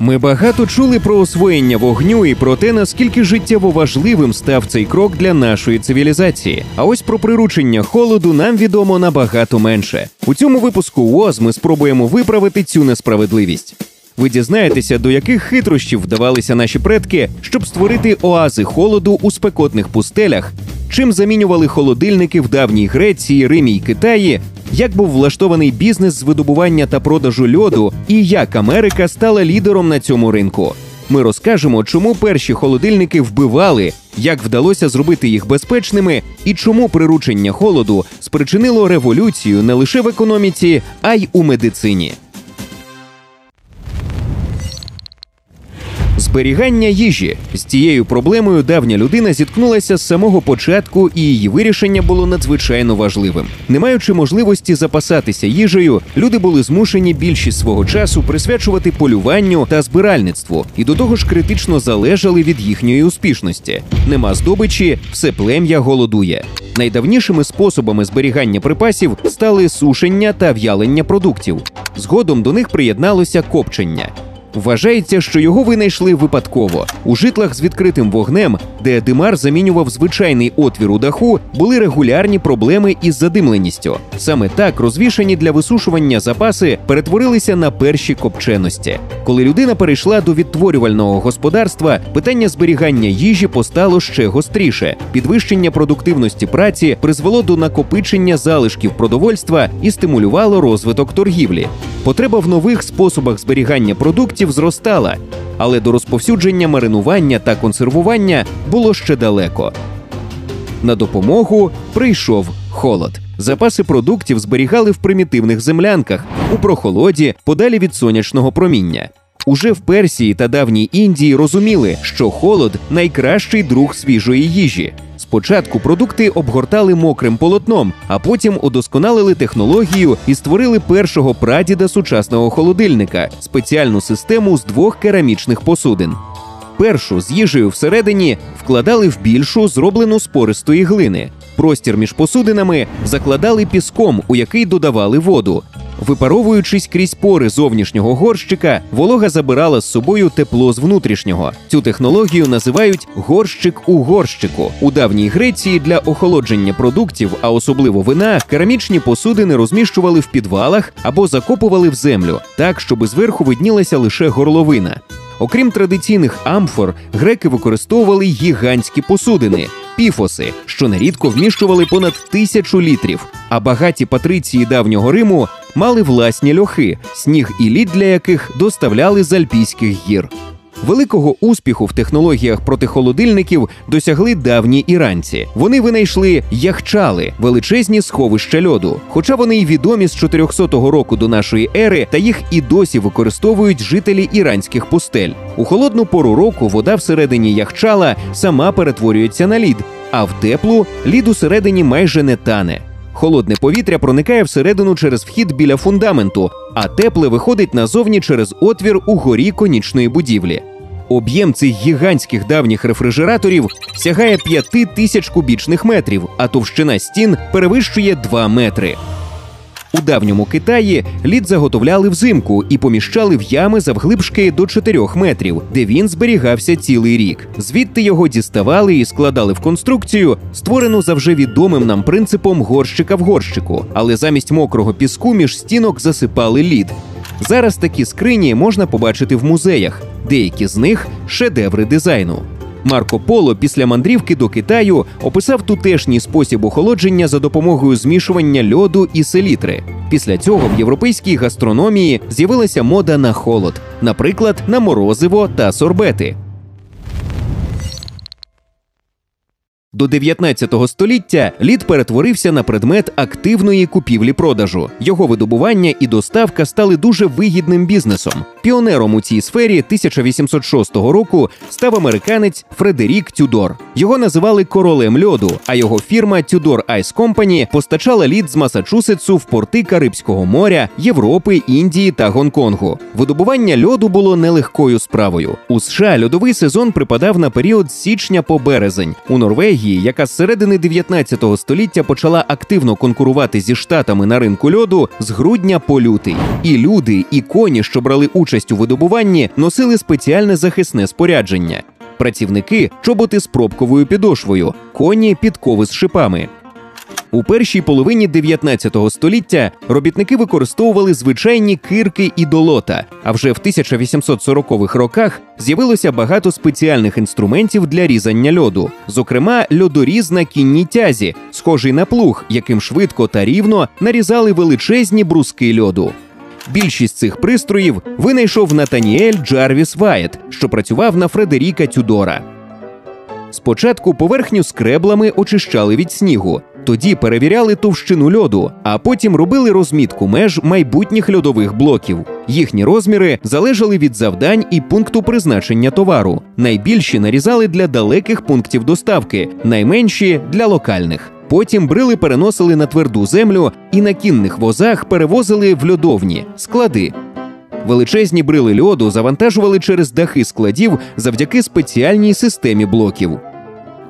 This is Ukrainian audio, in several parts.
Ми багато чули про освоєння вогню і про те, наскільки життєво важливим став цей крок для нашої цивілізації. А ось про приручення холоду нам відомо набагато менше. У цьому випуску УОЗ ми спробуємо виправити цю несправедливість. Ви дізнаєтеся, до яких хитрощів вдавалися наші предки, щоб створити оази холоду у спекотних пустелях, чим замінювали холодильники в давній Греції, Римі й Китаї, як був влаштований бізнес з видобування та продажу льоду, і як Америка стала лідером на цьому ринку. Ми розкажемо, чому перші холодильники вбивали, як вдалося зробити їх безпечними, і чому приручення холоду спричинило революцію не лише в економіці, а й у медицині. Зберігання їжі з цією проблемою давня людина зіткнулася з самого початку, і її вирішення було надзвичайно важливим. Не маючи можливості запасатися їжею, люди були змушені більшість свого часу присвячувати полюванню та збиральництву, і до того ж критично залежали від їхньої успішності. Нема здобичі, все плем'я голодує. Найдавнішими способами зберігання припасів стали сушення та в'ялення продуктів. Згодом до них приєдналося копчення. Вважається, що його винайшли випадково. У житлах з відкритим вогнем, де димар замінював звичайний отвір у даху, були регулярні проблеми із задимленістю. Саме так розвішані для висушування запаси перетворилися на перші копченості. Коли людина перейшла до відтворювального господарства, питання зберігання їжі постало ще гостріше. Підвищення продуктивності праці призвело до накопичення залишків продовольства і стимулювало розвиток торгівлі. Потреба в нових способах зберігання продуктів зростала, але до розповсюдження маринування та консервування було ще далеко. На допомогу прийшов холод. Запаси продуктів зберігали в примітивних землянках у прохолоді, подалі від сонячного проміння. Уже в Персії та давній Індії розуміли, що холод найкращий друг свіжої їжі. Спочатку продукти обгортали мокрим полотном, а потім удосконалили технологію і створили першого прадіда сучасного холодильника спеціальну систему з двох керамічних посудин. Першу з їжею всередині вкладали в більшу, зроблену з пористої глини. Простір між посудинами закладали піском, у який додавали воду. Випаровуючись крізь пори зовнішнього горщика, волога забирала з собою тепло з внутрішнього. Цю технологію називають горщик у горщику. У давній Греції для охолодження продуктів, а особливо вина, керамічні посудини розміщували в підвалах або закопували в землю, так щоб зверху виднілася лише горловина. Окрім традиційних амфор, греки використовували гігантські посудини піфоси, що нерідко вміщували понад тисячу літрів. А багаті патриції давнього Риму мали власні льохи, сніг і лід для яких доставляли з Альпійських гір. Великого успіху в технологіях протихолодильників досягли давні іранці. Вони винайшли яхчали величезні сховища льоду. Хоча вони й відомі з 400 року до нашої ери, та їх і досі використовують жителі іранських пустель. У холодну пору року вода всередині яхчала сама перетворюється на лід, а в теплу лід усередині майже не тане. Холодне повітря проникає всередину через вхід біля фундаменту, а тепле виходить назовні через отвір у горі конічної будівлі. Об'єм цих гігантських давніх рефрижераторів сягає 5 тисяч кубічних метрів, а товщина стін перевищує 2 метри. У давньому Китаї лід заготовляли взимку і поміщали в ями завглибшки до 4 метрів, де він зберігався цілий рік. Звідти його діставали і складали в конструкцію, створену за вже відомим нам принципом горщика в горщику, але замість мокрого піску між стінок засипали лід. Зараз такі скрині можна побачити в музеях. Деякі з них шедеври дизайну. Марко Поло після мандрівки до Китаю описав тутешній спосіб охолодження за допомогою змішування льоду і селітри. Після цього в європейській гастрономії з'явилася мода на холод, наприклад, на морозиво та сорбети. До 19 століття лід перетворився на предмет активної купівлі-продажу. Його видобування і доставка стали дуже вигідним бізнесом. Піонером у цій сфері 1806 року став американець Фредерік Тюдор. Його називали королем льоду, а його фірма Tudor Ice Company постачала лід з Масачусетсу в порти Карибського моря, Європи, Індії та Гонконгу. Видобування льоду було нелегкою справою. У США льодовий сезон припадав на період з січня по березень. У Норвегії Норвегії, яка з середини 19 століття почала активно конкурувати зі штатами на ринку льоду з грудня по лютий. І люди, і коні, що брали участь у видобуванні, носили спеціальне захисне спорядження. Працівники чоботи з пробковою підошвою, коні підкови з шипами. У першій половині 19 століття робітники використовували звичайні кирки і долота. А вже в 1840-х роках з'явилося багато спеціальних інструментів для різання льоду, зокрема, льодоріз на кінній тязі, схожий на плуг, яким швидко та рівно нарізали величезні бруски льоду. Більшість цих пристроїв винайшов Натаніель Джарвіс Вайет, що працював на Фредеріка Тюдора. Спочатку поверхню скреблами очищали від снігу, тоді перевіряли товщину льоду, а потім робили розмітку меж майбутніх льодових блоків. Їхні розміри залежали від завдань і пункту призначення товару. Найбільші нарізали для далеких пунктів доставки, найменші для локальних. Потім брили переносили на тверду землю і на кінних возах перевозили в льодовні склади. Величезні брили льоду завантажували через дахи складів завдяки спеціальній системі блоків.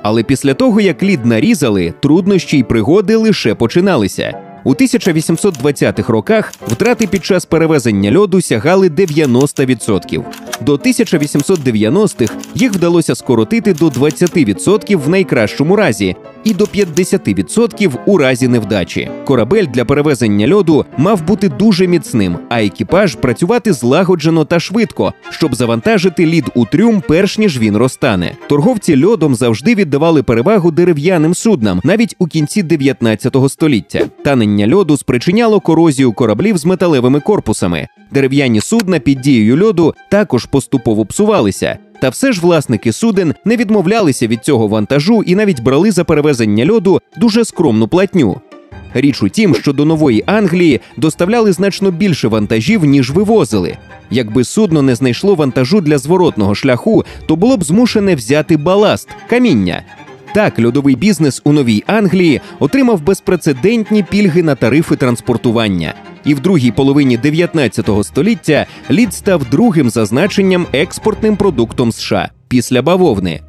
Але після того, як лід нарізали, труднощі й пригоди лише починалися. У 1820-х роках втрати під час перевезення льоду сягали 90%. До 1890-х їх вдалося скоротити до 20% в найкращому разі і до 50% у разі невдачі. Корабель для перевезення льоду мав бути дуже міцним, а екіпаж працювати злагоджено та швидко, щоб завантажити лід у трюм, перш ніж він розтане. Торговці льодом завжди віддавали перевагу дерев'яним суднам, навіть у кінці 19 століття. Танення льоду спричиняло корозію кораблів з металевими корпусами. Дерев'яні судна під дією льоду також поступово псувалися. Та все ж власники суден не відмовлялися від цього вантажу і навіть брали за перевезення льоду дуже скромну платню. Річ у тім, що до нової Англії доставляли значно більше вантажів, ніж вивозили. Якби судно не знайшло вантажу для зворотного шляху, то було б змушене взяти баласт каміння. Так, льодовий бізнес у Новій Англії отримав безпрецедентні пільги на тарифи транспортування. І в другій половині 19 століття лід став другим за значенням експортним продуктом США після бавовни.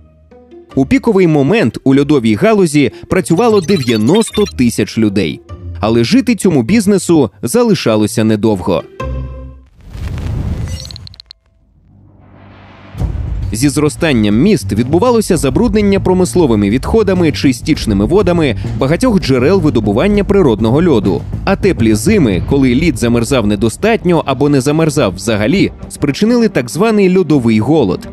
У піковий момент у льодовій галузі працювало 90 тисяч людей. Але жити цьому бізнесу залишалося недовго. Зі зростанням міст відбувалося забруднення промисловими відходами чи стічними водами багатьох джерел видобування природного льоду. А теплі зими, коли лід замерзав недостатньо або не замерзав взагалі, спричинили так званий льодовий голод.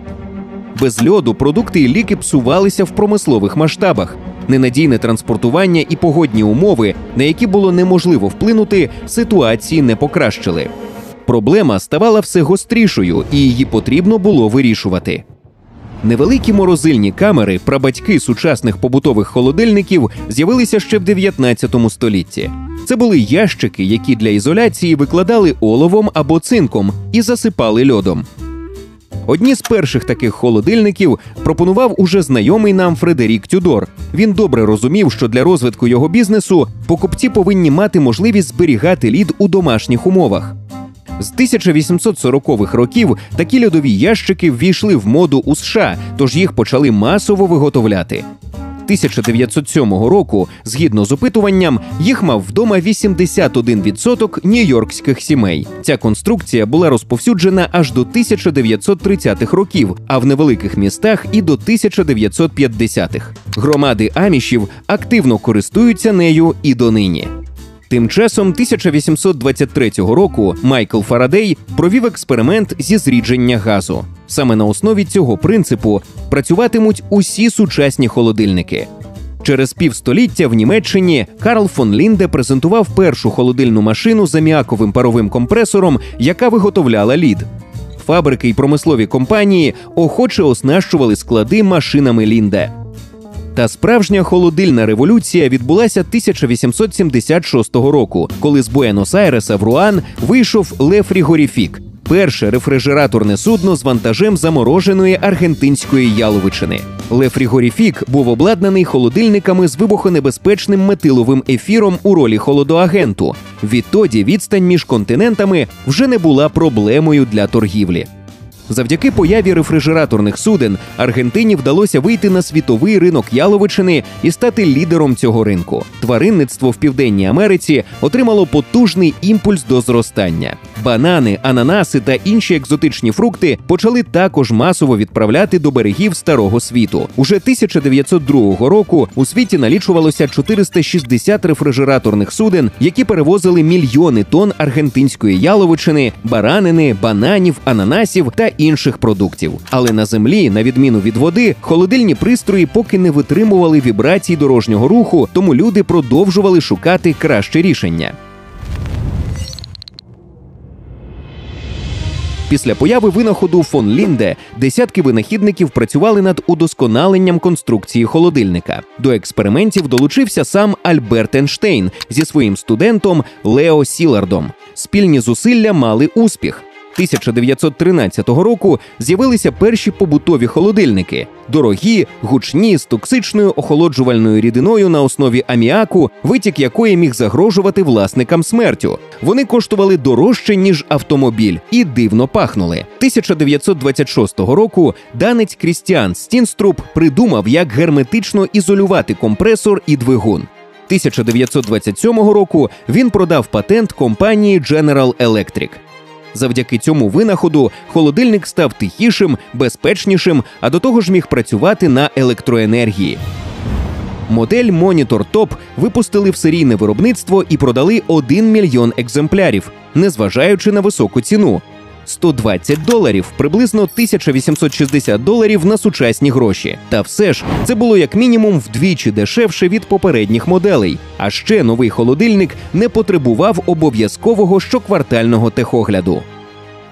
Без льоду продукти і ліки псувалися в промислових масштабах. Ненадійне транспортування і погодні умови, на які було неможливо вплинути, ситуації не покращили. Проблема ставала все гострішою, і її потрібно було вирішувати. Невеликі морозильні камери, прабатьки сучасних побутових холодильників, з'явилися ще в 19 столітті. Це були ящики, які для ізоляції викладали оловом або цинком і засипали льодом. Одні з перших таких холодильників пропонував уже знайомий нам Фредерік Тюдор. Він добре розумів, що для розвитку його бізнесу покупці повинні мати можливість зберігати лід у домашніх умовах. З 1840-х років такі льодові ящики ввійшли в моду у США, тож їх почали масово виготовляти. 1907 року, згідно з опитуванням, їх мав вдома 81% нью-йоркських сімей. Ця конструкція була розповсюджена аж до 1930-х років, а в невеликих містах і до 1950-х. Громади амішів активно користуються нею і донині. Тим часом 1823 року Майкл Фарадей провів експеримент зі зрідження газу. Саме на основі цього принципу працюватимуть усі сучасні холодильники. Через півстоліття в Німеччині Карл фон Лінде презентував першу холодильну машину з аміаковим паровим компресором, яка виготовляла лід. Фабрики й промислові компанії охоче оснащували склади машинами Лінде. Та справжня холодильна революція відбулася 1876 року, коли з Буенос-Айреса в Руан вийшов Ле Фрігоріфік – перше рефрижераторне судно з вантажем замороженої аргентинської яловичини. Ле Фрігоріфік був обладнаний холодильниками з вибухонебезпечним метиловим ефіром у ролі холодоагенту. Відтоді відстань між континентами вже не була проблемою для торгівлі. Завдяки появі рефрижераторних суден Аргентині вдалося вийти на світовий ринок яловичини і стати лідером цього ринку. Тваринництво в Південній Америці отримало потужний імпульс до зростання. Банани, ананаси та інші екзотичні фрукти почали також масово відправляти до берегів старого світу. Уже 1902 року у світі налічувалося 460 рефрижераторних суден, які перевозили мільйони тонн аргентинської яловичини, баранини, бананів, ананасів та інших продуктів. Але на землі, на відміну від води, холодильні пристрої поки не витримували вібрацій дорожнього руху, тому люди продовжували шукати краще рішення. Після появи винаходу фон Лінде десятки винахідників працювали над удосконаленням конструкції холодильника. До експериментів долучився сам Альберт Ейнштейн зі своїм студентом Лео Сілардом. Спільні зусилля мали успіх. 1913 року з'явилися перші побутові холодильники, дорогі, гучні з токсичною охолоджувальною рідиною на основі аміаку, витік якої міг загрожувати власникам смертю. Вони коштували дорожче ніж автомобіль і дивно пахнули. 1926 року данець Крістіан Стінструп придумав, як герметично ізолювати компресор і двигун. 1927 року він продав патент компанії General Electric. Завдяки цьому винаходу холодильник став тихішим, безпечнішим, а до того ж міг працювати на електроенергії. Модель Monitor Top випустили в серійне виробництво і продали 1 мільйон екземплярів, незважаючи на високу ціну. 120 доларів, приблизно 1860 доларів на сучасні гроші. Та все ж це було як мінімум вдвічі дешевше від попередніх моделей. А ще новий холодильник не потребував обов'язкового щоквартального техогляду.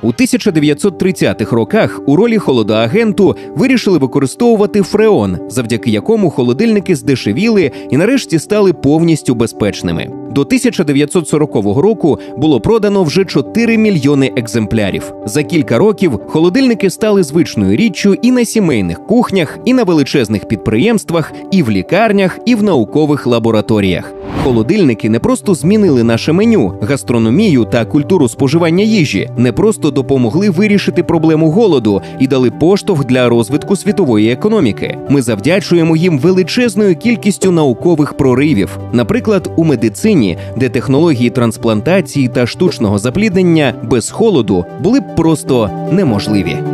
У 1930-х роках у ролі холодоагенту вирішили використовувати фреон, завдяки якому холодильники здешевіли і нарешті стали повністю безпечними. До 1940 року було продано вже 4 мільйони екземплярів. За кілька років холодильники стали звичною річчю і на сімейних кухнях, і на величезних підприємствах, і в лікарнях, і в наукових лабораторіях. Холодильники не просто змінили наше меню, гастрономію та культуру споживання їжі, не просто допомогли вирішити проблему голоду і дали поштовх для розвитку світової економіки. Ми завдячуємо їм величезною кількістю наукових проривів, наприклад, у медицині, де технології трансплантації та штучного запліднення без холоду були б просто неможливі.